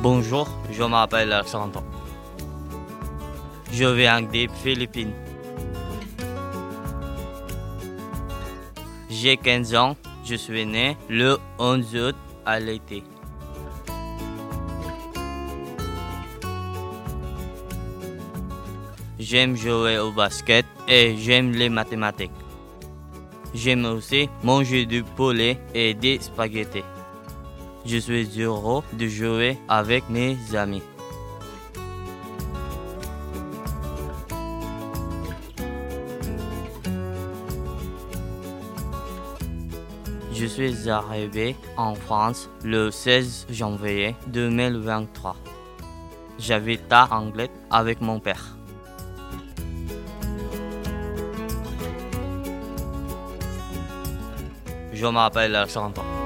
Bonjour, je m'appelle Alexandre. Je viens des Philippines. J'ai 15 ans. Je suis né le 11 août à l'été. J'aime jouer au basket et j'aime les mathématiques. J'aime aussi manger du poulet et des spaghettis. Je suis heureux de jouer avec mes amis. Je suis arrivé en France le 16 janvier 2023. J'habite à Anglet avec mon père. Je m'appelle Alexandre.